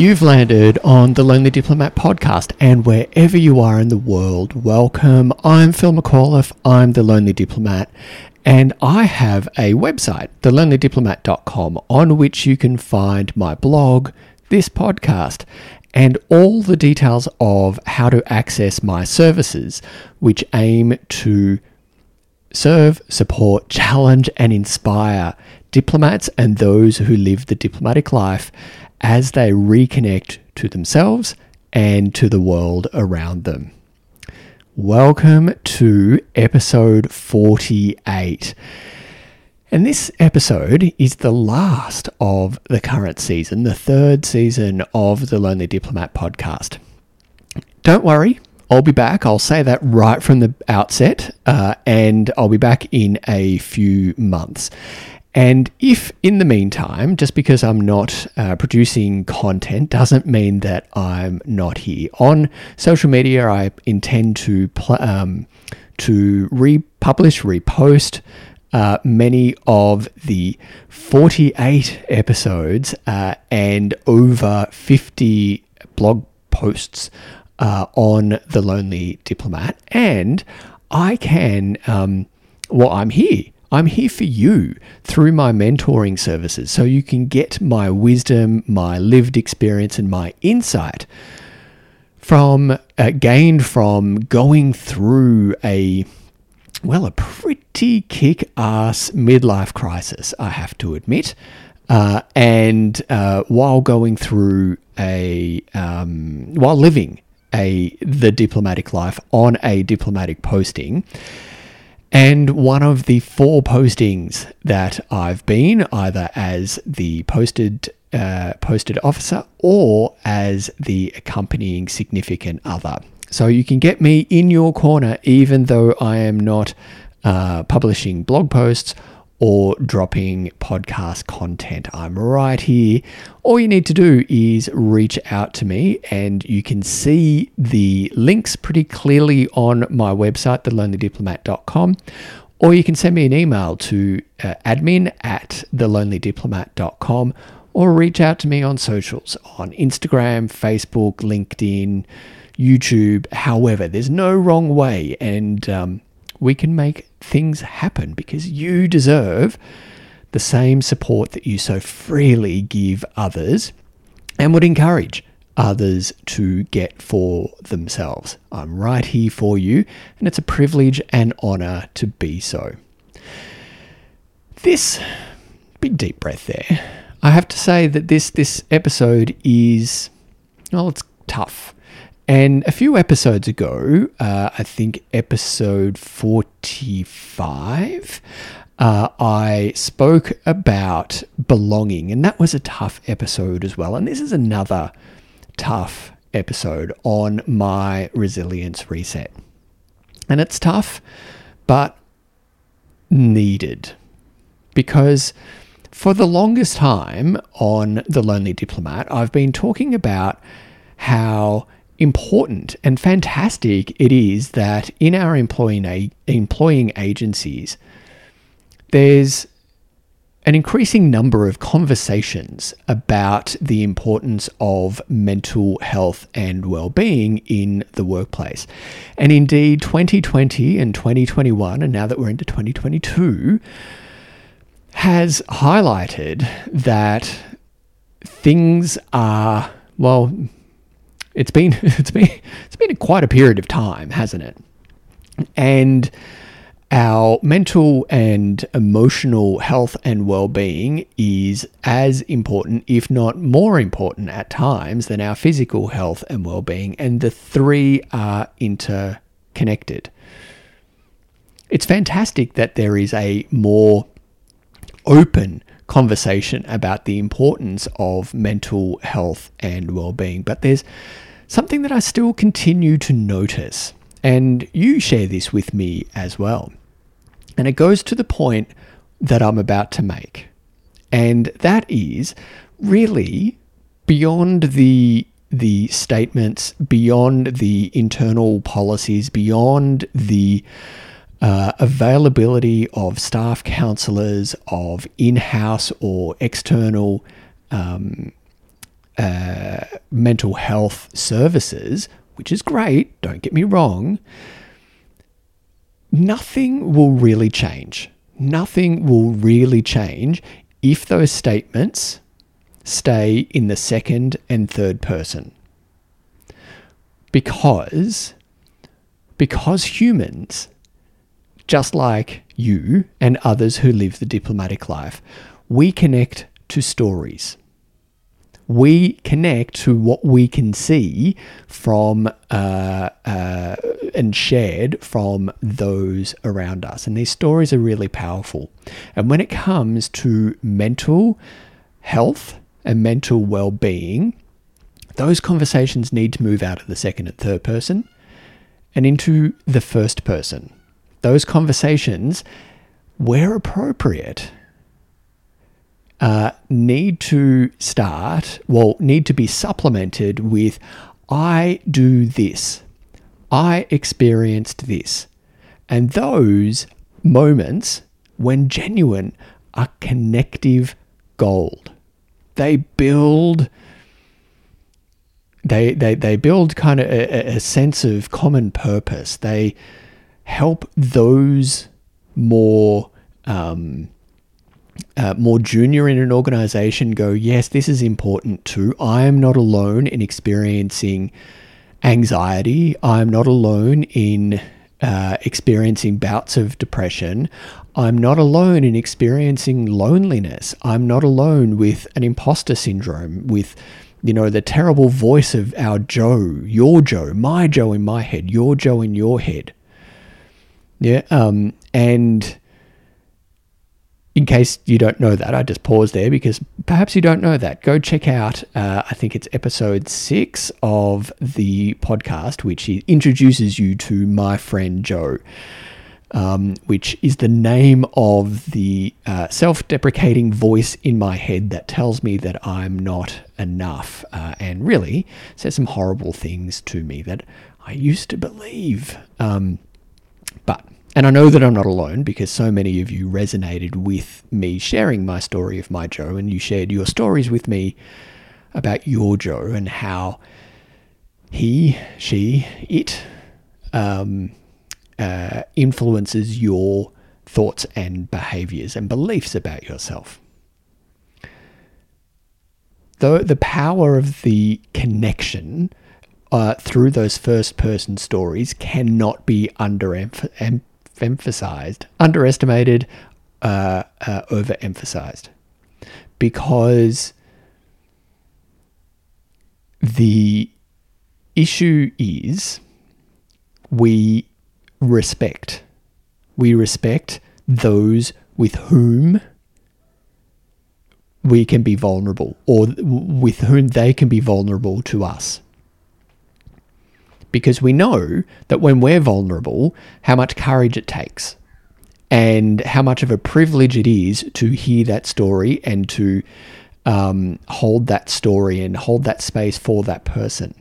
You've landed on the Lonely Diplomat podcast, and wherever you are in the world, welcome. I'm Phil McAuliffe, I'm the Lonely Diplomat, and I have a website, thelonelydiplomat.com, on which you can find my blog, this podcast, and all the details of how to access my services, which aim to serve, support, challenge, and inspire diplomats and those who live the diplomatic life as they reconnect to themselves and to the world around them. Welcome to episode 48. And this episode is the last of the current season, the third season of the Lonely Diplomat podcast. Don't worry, I'll be back. I'll say that right from the outset, uh, and I'll be back in a few months. And if in the meantime, just because I'm not uh, producing content doesn't mean that I'm not here. On social media, I intend to pl- um, to republish, repost uh, many of the 48 episodes uh, and over 50 blog posts uh, on the Lonely Diplomat. And I can, um, well, I'm here I'm here for you through my mentoring services so you can get my wisdom, my lived experience, and my insight from uh, gained from going through a well, a pretty kick ass midlife crisis, I have to admit. Uh, and uh, while going through a, um, while living a the diplomatic life on a diplomatic posting, and one of the four postings that I've been, either as the posted uh, posted officer or as the accompanying significant other. So you can get me in your corner, even though I am not uh, publishing blog posts or dropping podcast content. I'm right here. All you need to do is reach out to me, and you can see the links pretty clearly on my website, thelonelydiplomat.com. Or you can send me an email to uh, admin at thelonelydiplomat.com or reach out to me on socials on Instagram, Facebook, LinkedIn, YouTube. However, there's no wrong way. And um, we can make things happen because you deserve the same support that you so freely give others and would encourage others to get for themselves. I'm right here for you, and it's a privilege and honor to be so. This big deep breath there. I have to say that this this episode is well, it's tough. And a few episodes ago, uh, I think episode 45, uh, I spoke about belonging, and that was a tough episode as well. And this is another tough episode on my resilience reset. And it's tough, but needed because for the longest time on The Lonely Diplomat, I've been talking about how important and fantastic it is that in our employing, employing agencies, there's an increasing number of conversations about the importance of mental health and well-being in the workplace. And indeed 2020 and 2021 and now that we're into 2022 has highlighted that things are well it's been it's been it's been quite a period of time, hasn't it? And our mental and emotional health and well-being is as important if not more important at times than our physical health and well-being and the three are interconnected it's fantastic that there is a more open conversation about the importance of mental health and well-being but there's something that I still continue to notice, and you share this with me as well. And it goes to the point that I'm about to make. And that is really beyond the the statements, beyond the internal policies, beyond the uh, availability of staff counselors, of in house or external um, uh, mental health services, which is great, don't get me wrong, nothing will really change. Nothing will really change if those statements stay in the second and third person. Because because humans just like you and others who live the diplomatic life, we connect to stories. We connect to what we can see from uh, uh, and shared from those around us. And these stories are really powerful. And when it comes to mental health and mental well being, those conversations need to move out of the second and third person and into the first person those conversations, where appropriate, uh, need to start, well, need to be supplemented with I do this, I experienced this. And those moments, when genuine, are connective gold. They build. They, they, they build kind of a, a sense of common purpose. They help those more um, uh, more junior in an organization go, yes, this is important too. I am not alone in experiencing anxiety. I'm not alone in uh, experiencing bouts of depression. I'm not alone in experiencing loneliness. I'm not alone with an imposter syndrome, with, you know, the terrible voice of our Joe, your Joe, my Joe in my head, your Joe in your head. Yeah. Um, and in case you don't know that, I just pause there because perhaps you don't know that. Go check out, uh, I think it's episode six of the podcast, which introduces you to my friend Joe, um, which is the name of the uh, self deprecating voice in my head that tells me that I'm not enough uh, and really says some horrible things to me that I used to believe. Um, but and I know that I'm not alone because so many of you resonated with me sharing my story of my Joe, and you shared your stories with me about your Joe and how he, she, it um, uh, influences your thoughts and behaviors and beliefs about yourself. Though the power of the connection uh, through those first person stories cannot be underemphasized emphasized, underestimated, uh, uh, overemphasized, because the issue is we respect. We respect those with whom we can be vulnerable or with whom they can be vulnerable to us because we know that when we're vulnerable, how much courage it takes and how much of a privilege it is to hear that story and to um, hold that story and hold that space for that person.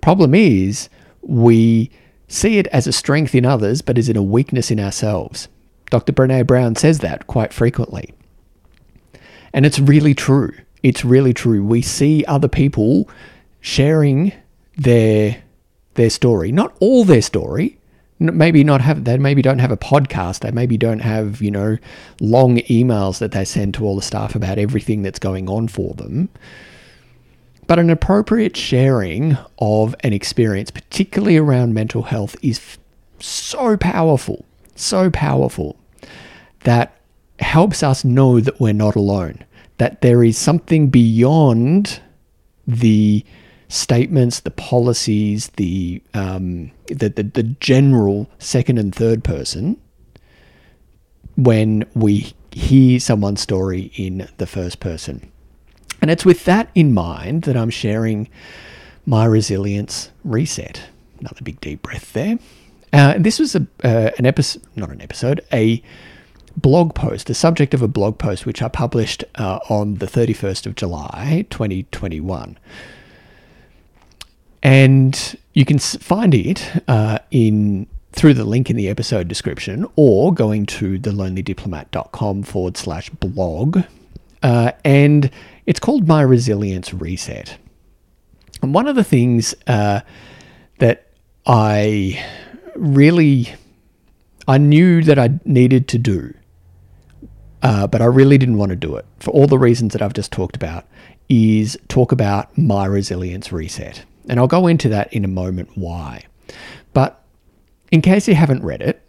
Problem is, we see it as a strength in others, but as in a weakness in ourselves. Dr. Brene Brown says that quite frequently. And it's really true. It's really true. We see other people sharing their their story, not all their story. Maybe not have they maybe don't have a podcast. They maybe don't have you know long emails that they send to all the staff about everything that's going on for them. But an appropriate sharing of an experience, particularly around mental health, is f- so powerful, so powerful that helps us know that we're not alone, that there is something beyond the statements, the policies, the, um, the, the, the general second and third person when we hear someone's story in the first person. And it's with that in mind that I'm sharing my resilience reset. Another big deep breath there. Uh, this was a, uh, an episode, not an episode, a blog post, the subject of a blog post which I published uh, on the 31st of July, 2021. And you can find it uh, in through the link in the episode description or going to thelonelydiplomat.com forward slash blog. uh, and it's called My Resilience Reset. And one of the things uh, that I really I knew that I needed to do, uh, but I really didn't want to do it for all the reasons that I've just talked about. Is talk about my resilience reset, and I'll go into that in a moment. Why? But in case you haven't read it,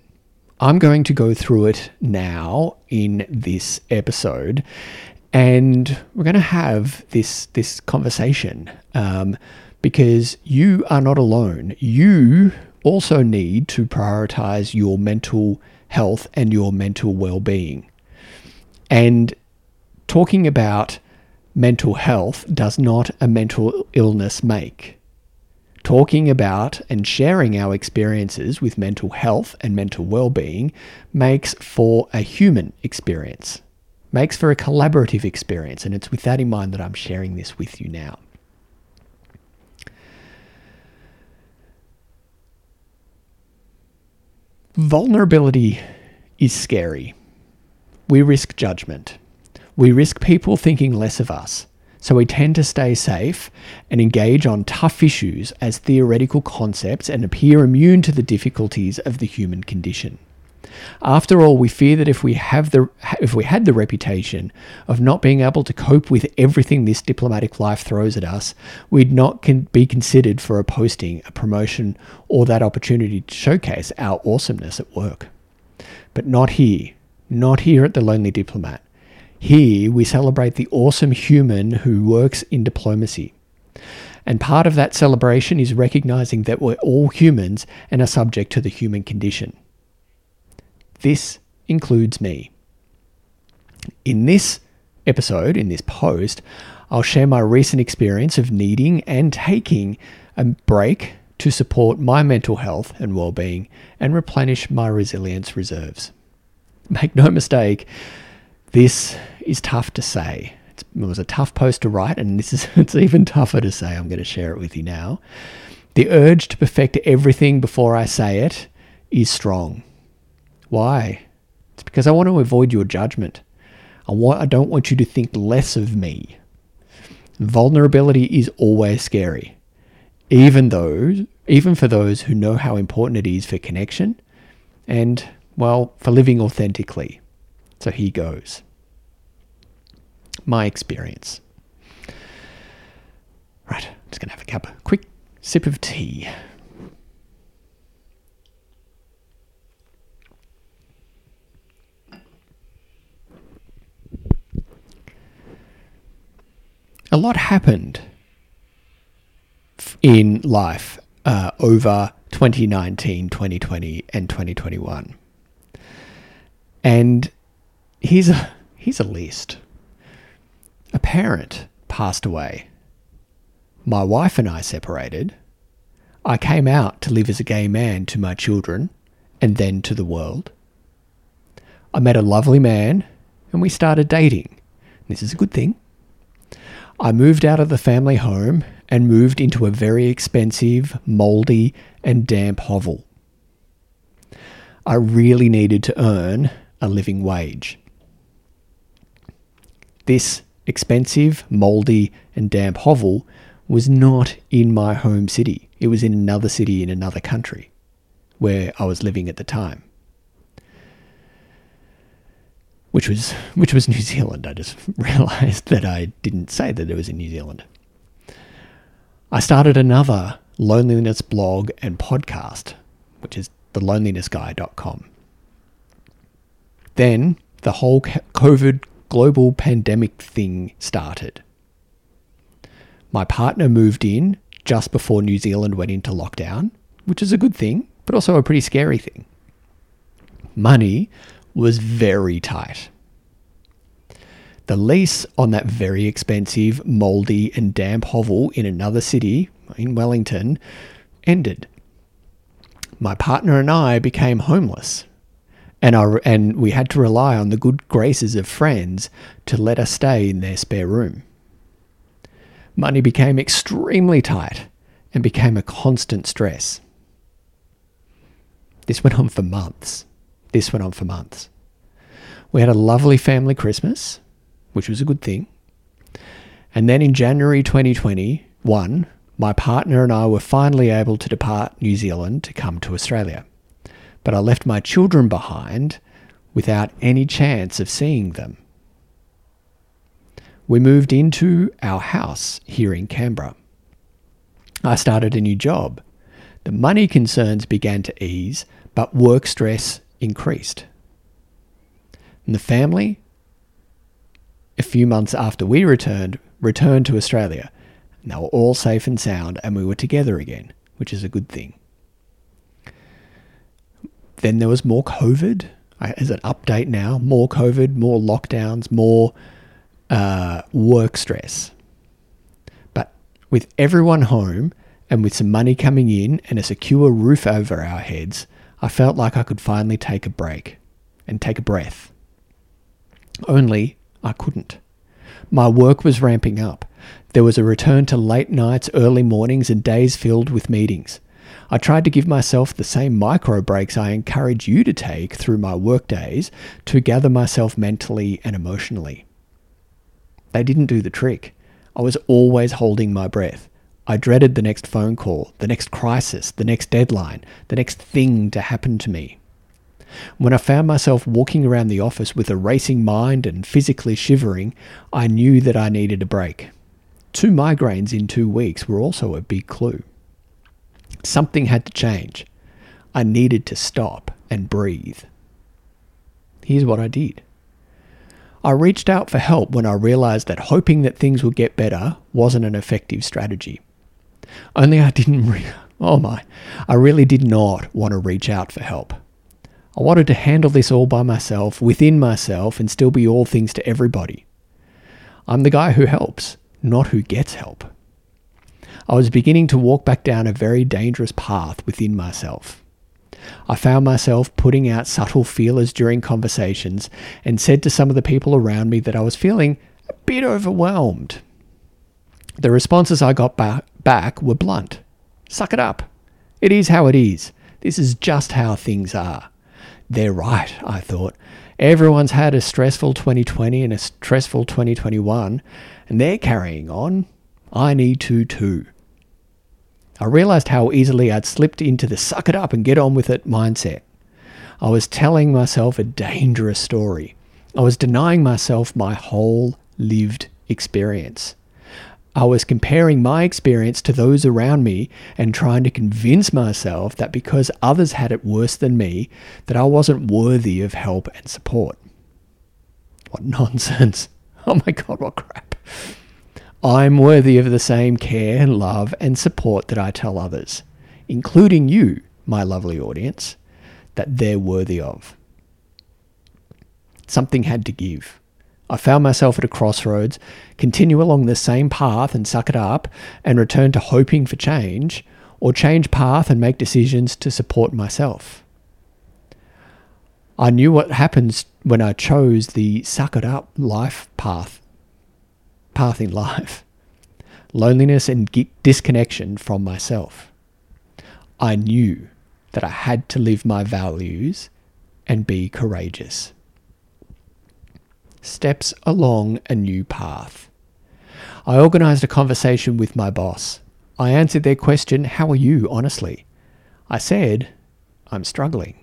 I'm going to go through it now in this episode, and we're going to have this this conversation um, because you are not alone. You also need to prioritize your mental health and your mental well-being. And talking about mental health does not a mental illness make. Talking about and sharing our experiences with mental health and mental well-being makes for a human experience makes for a collaborative experience. And it's with that in mind that I'm sharing this with you now. Vulnerability is scary. We risk judgment. We risk people thinking less of us. So we tend to stay safe and engage on tough issues as theoretical concepts and appear immune to the difficulties of the human condition. After all, we fear that if we have the if we had the reputation of not being able to cope with everything this diplomatic life throws at us, we'd not be considered for a posting, a promotion, or that opportunity to showcase our awesomeness at work. But not here, not here at the Lonely Diplomat. Here we celebrate the awesome human who works in diplomacy. And part of that celebration is recognizing that we're all humans and are subject to the human condition. This includes me. In this episode, in this post, I'll share my recent experience of needing and taking a break to support my mental health and well-being and replenish my resilience reserves. Make no mistake, this is tough to say. It was a tough post to write, and this is it's even tougher to say. I'm going to share it with you now. The urge to perfect everything before I say it is strong. Why? It's because I want to avoid your judgment. I want I don't want you to think less of me. Vulnerability is always scary. Even those even for those who know how important it is for connection and well, for living authentically. So here goes. My experience. Right, I'm just going to have a cup, quick sip of tea. a lot happened in life uh, over 2019, 2020, and 2021. And here's a, he's a list. A parent passed away. My wife and I separated. I came out to live as a gay man to my children and then to the world. I met a lovely man and we started dating. This is a good thing. I moved out of the family home and moved into a very expensive, mouldy, and damp hovel. I really needed to earn a living wage. This expensive, mouldy, and damp hovel was not in my home city. It was in another city in another country where I was living at the time which was which was New Zealand. I just realized that I didn't say that it was in New Zealand. I started another loneliness blog and podcast, which is thelonelinessguy.com. Then the whole COVID global pandemic thing started. My partner moved in just before New Zealand went into lockdown, which is a good thing, but also a pretty scary thing. Money was very tight. The lease on that very expensive, mouldy, and damp hovel in another city, in Wellington, ended. My partner and I became homeless, and, and we had to rely on the good graces of friends to let us stay in their spare room. Money became extremely tight and became a constant stress. This went on for months. This went on for months. We had a lovely family Christmas. which was a good thing. And then in January 2021, my partner and I were finally able to depart New Zealand to come to Australia. But I left my children behind without any chance of seeing them. We moved into our house here in Canberra. I started a new job. The money concerns began to ease, but work stress increased. And the family, a few months after we returned, returned to Australia. And they were all safe and sound, and we were together again, which is a good thing. Then there was more COVID. As an update now, more COVID, more lockdowns, more uh, work stress. But with everyone home and with some money coming in and a secure roof over our heads, I felt like I could finally take a break and take a breath. Only I couldn't. My work was ramping up. There was a return to late nights, early mornings, and days filled with meetings. I tried to give myself the same micro breaks I encourage you to take through my work days to gather myself mentally and emotionally. They didn't do the trick. I was always holding my breath. I dreaded the next phone call, the next crisis, the next deadline, the next thing to happen to me. When I found myself walking around the office with a racing mind and physically shivering, I knew that I needed a break. Two migraines in two weeks were also a big clue. Something had to change. I needed to stop and breathe. Here's what I did. I reached out for help when I realized that hoping that things would get better wasn't an effective strategy. Only I didn't, re- oh my, I really did not want to reach out for help. I wanted to handle this all by myself, within myself, and still be all things to everybody. I'm the guy who helps, not who gets help. I was beginning to walk back down a very dangerous path within myself. I found myself putting out subtle feelers during conversations and said to some of the people around me that I was feeling a bit overwhelmed. The responses I got ba- back were blunt Suck it up. It is how it is. This is just how things are. They're right, I thought. Everyone's had a stressful 2020 and a stressful 2021, and they're carrying on. I need to too. I realized how easily I'd slipped into the suck it up and get on with it mindset. I was telling myself a dangerous story. I was denying myself my whole lived experience. I was comparing my experience to those around me and trying to convince myself that because others had it worse than me, that I wasn't worthy of help and support. What nonsense. Oh my god, what crap. I'm worthy of the same care and love and support that I tell others, including you, my lovely audience, that they're worthy of. Something had to give. I found myself at a crossroads, continue along the same path and suck it up, and return to hoping for change, or change path and make decisions to support myself. I knew what happens when I chose the suck it up life path, path in life loneliness and disconnection from myself. I knew that I had to live my values and be courageous steps along a new path. I organised a conversation with my boss. I answered their question, How are you, honestly? I said, I'm struggling.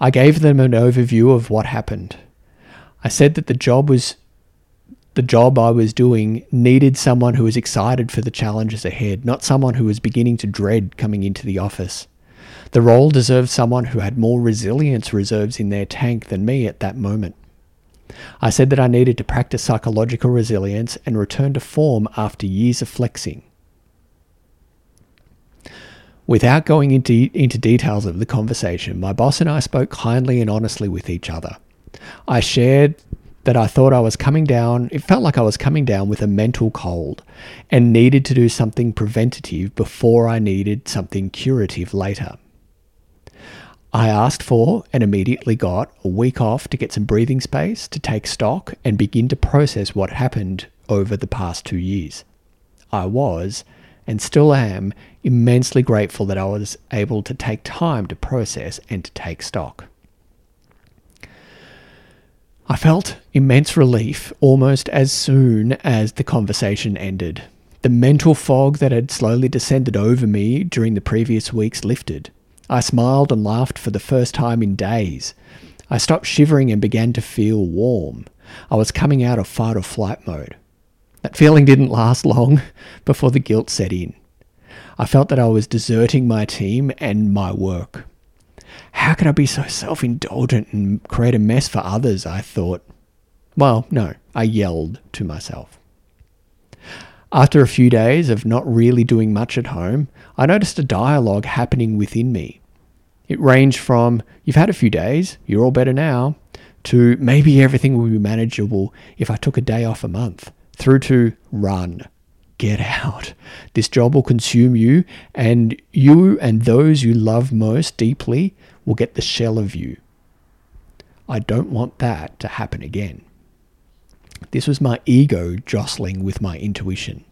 I gave them an overview of what happened. I said that the job was the job I was doing needed someone who was excited for the challenges ahead, not someone who was beginning to dread coming into the office. The role deserved someone who had more resilience reserves in their tank than me at that moment. I said that I needed to practice psychological resilience and return to form after years of flexing. Without going into, into details of the conversation, my boss and I spoke kindly and honestly with each other. I shared that I thought I was coming down, it felt like I was coming down with a mental cold and needed to do something preventative before I needed something curative later. I asked for and immediately got a week off to get some breathing space, to take stock, and begin to process what happened over the past two years. I was, and still am, immensely grateful that I was able to take time to process and to take stock. I felt immense relief almost as soon as the conversation ended. The mental fog that had slowly descended over me during the previous weeks lifted. I smiled and laughed for the first time in days. I stopped shivering and began to feel warm. I was coming out of fight or flight mode. That feeling didn't last long before the guilt set in. I felt that I was deserting my team and my work. How could I be so self indulgent and create a mess for others? I thought. Well, no, I yelled to myself. After a few days of not really doing much at home, I noticed a dialogue happening within me. It ranged from, You've had a few days, you're all better now, to maybe everything will be manageable if I took a day off a month, through to run, get out. This job will consume you, and you and those you love most deeply will get the shell of you. I don't want that to happen again. This was my ego jostling with my intuition.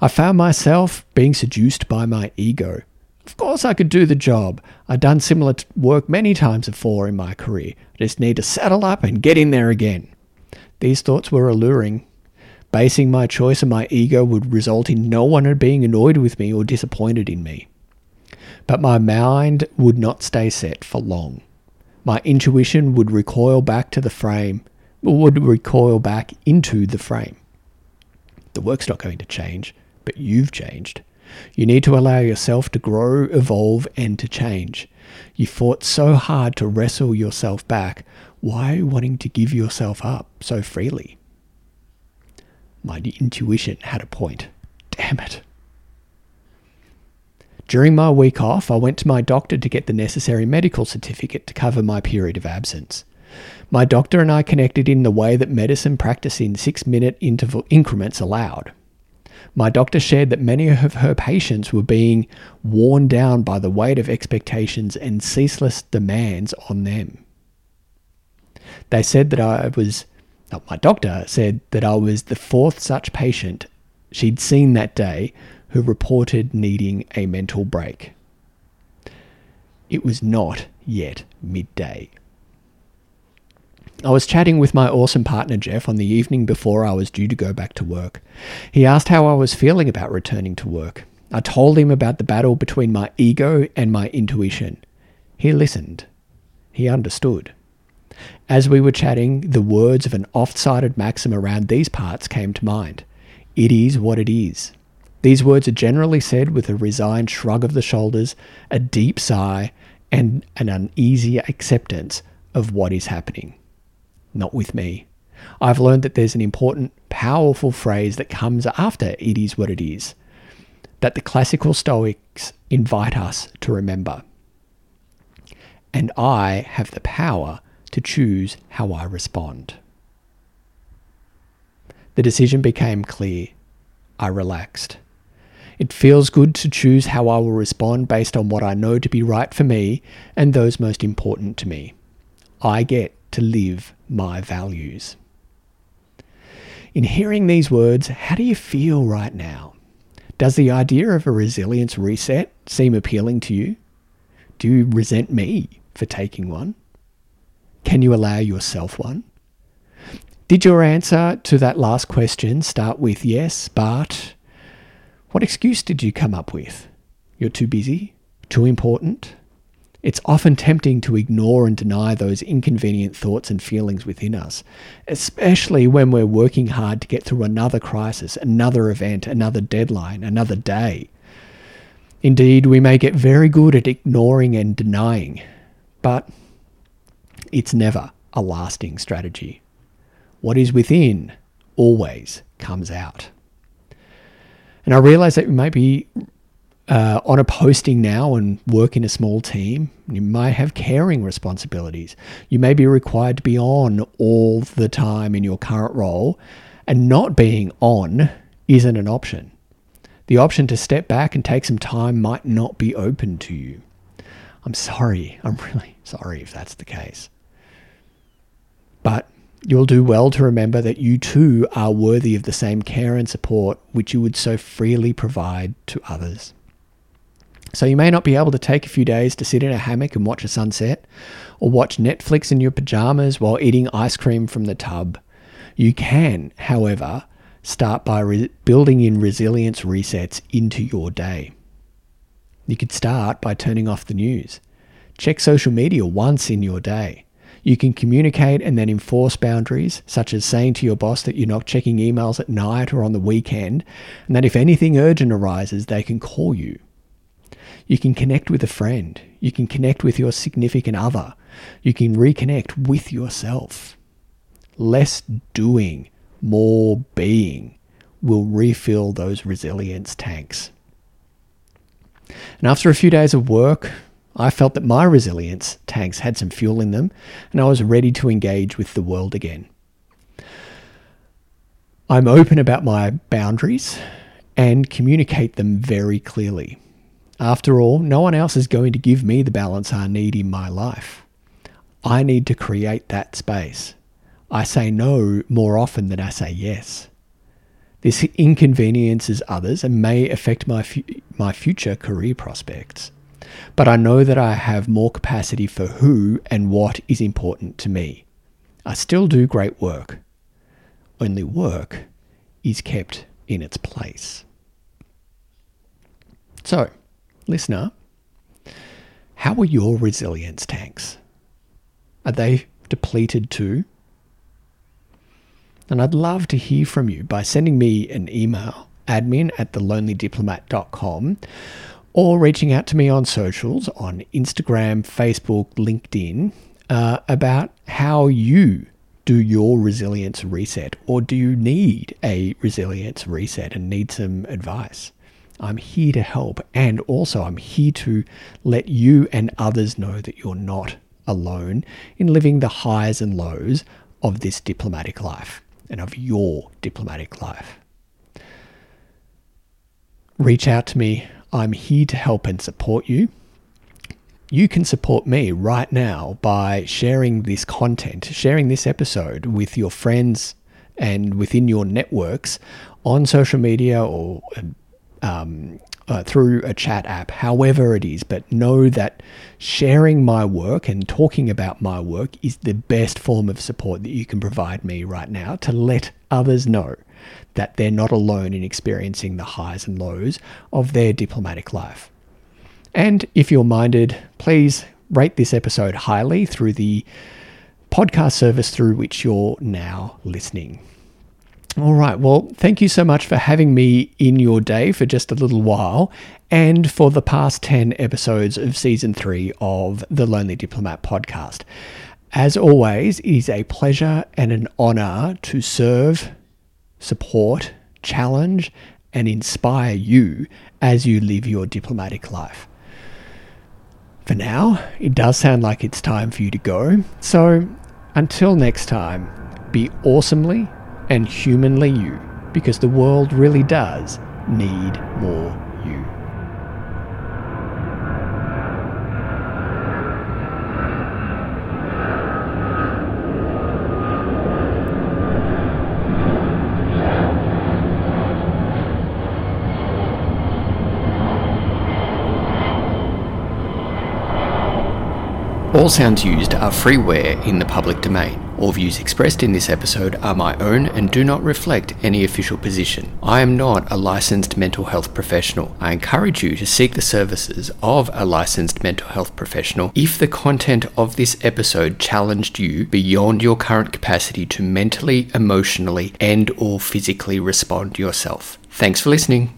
I found myself being seduced by my ego. Of course, I could do the job. I'd done similar work many times before in my career. I just need to settle up and get in there again. These thoughts were alluring. Basing my choice on my ego would result in no one being annoyed with me or disappointed in me. But my mind would not stay set for long. My intuition would recoil back to the frame, would recoil back into the frame. The work's not going to change, but you've changed. You need to allow yourself to grow, evolve, and to change. You fought so hard to wrestle yourself back. Why wanting to give yourself up so freely? My intuition had a point. Damn it. During my week off, I went to my doctor to get the necessary medical certificate to cover my period of absence. My doctor and I connected in the way that medicine practice in six minute interval increments allowed. My doctor shared that many of her patients were being worn down by the weight of expectations and ceaseless demands on them. They said that I was, my doctor said that I was the fourth such patient she'd seen that day who reported needing a mental break. It was not yet midday. I was chatting with my awesome partner Jeff on the evening before I was due to go back to work. He asked how I was feeling about returning to work. I told him about the battle between my ego and my intuition. He listened. He understood. As we were chatting, the words of an oft cited maxim around these parts came to mind It is what it is. These words are generally said with a resigned shrug of the shoulders, a deep sigh, and an uneasy acceptance of what is happening. Not with me. I've learned that there's an important, powerful phrase that comes after it is what it is, that the classical Stoics invite us to remember. And I have the power to choose how I respond. The decision became clear. I relaxed. It feels good to choose how I will respond based on what I know to be right for me and those most important to me. I get to live my values. In hearing these words, how do you feel right now? Does the idea of a resilience reset seem appealing to you? Do you resent me for taking one? Can you allow yourself one? Did your answer to that last question start with yes, but what excuse did you come up with? You're too busy? Too important? It's often tempting to ignore and deny those inconvenient thoughts and feelings within us, especially when we're working hard to get through another crisis, another event, another deadline, another day. Indeed, we may get very good at ignoring and denying, but it's never a lasting strategy. What is within always comes out. And I realize that you might be uh, on a posting now and work in a small team. You might have caring responsibilities. You may be required to be on all the time in your current role, and not being on isn't an option. The option to step back and take some time might not be open to you. I'm sorry. I'm really sorry if that's the case. But You'll do well to remember that you too are worthy of the same care and support which you would so freely provide to others. So you may not be able to take a few days to sit in a hammock and watch a sunset, or watch Netflix in your pajamas while eating ice cream from the tub. You can, however, start by re- building in resilience resets into your day. You could start by turning off the news. Check social media once in your day. You can communicate and then enforce boundaries, such as saying to your boss that you're not checking emails at night or on the weekend, and that if anything urgent arises, they can call you. You can connect with a friend. You can connect with your significant other. You can reconnect with yourself. Less doing, more being will refill those resilience tanks. And after a few days of work, I felt that my resilience tanks had some fuel in them and I was ready to engage with the world again. I'm open about my boundaries and communicate them very clearly. After all, no one else is going to give me the balance I need in my life. I need to create that space. I say no more often than I say yes. This inconveniences others and may affect my, fu- my future career prospects. But I know that I have more capacity for who and what is important to me. I still do great work. Only work is kept in its place. So, listener, how are your resilience tanks? Are they depleted too? And I'd love to hear from you by sending me an email, admin at thelonelydiplomat.com, or reaching out to me on socials on Instagram, Facebook, LinkedIn uh, about how you do your resilience reset, or do you need a resilience reset and need some advice? I'm here to help, and also I'm here to let you and others know that you're not alone in living the highs and lows of this diplomatic life and of your diplomatic life. Reach out to me. I'm here to help and support you. You can support me right now by sharing this content, sharing this episode with your friends and within your networks on social media or um, uh, through a chat app, however it is. But know that sharing my work and talking about my work is the best form of support that you can provide me right now to let others know that they're not alone in experiencing the highs and lows of their diplomatic life. And if you're minded, please rate this episode highly through the podcast service through which you're now listening. All right. Well, thank you so much for having me in your day for just a little while and for the past 10 episodes of season three of the Lonely Diplomat podcast. As always, it is a pleasure and an honor to serve, support, challenge, and inspire you as you live your diplomatic life. For now, it does sound like it's time for you to go. So, until next time, be awesomely and humanly you, because the world really does need more you. All sounds used are freeware in the public domain. All views expressed in this episode are my own and do not reflect any official position. I am not a licensed mental health professional. I encourage you to seek the services of a licensed mental health professional if the content of this episode challenged you beyond your current capacity to mentally, emotionally, and or physically respond yourself. Thanks for listening.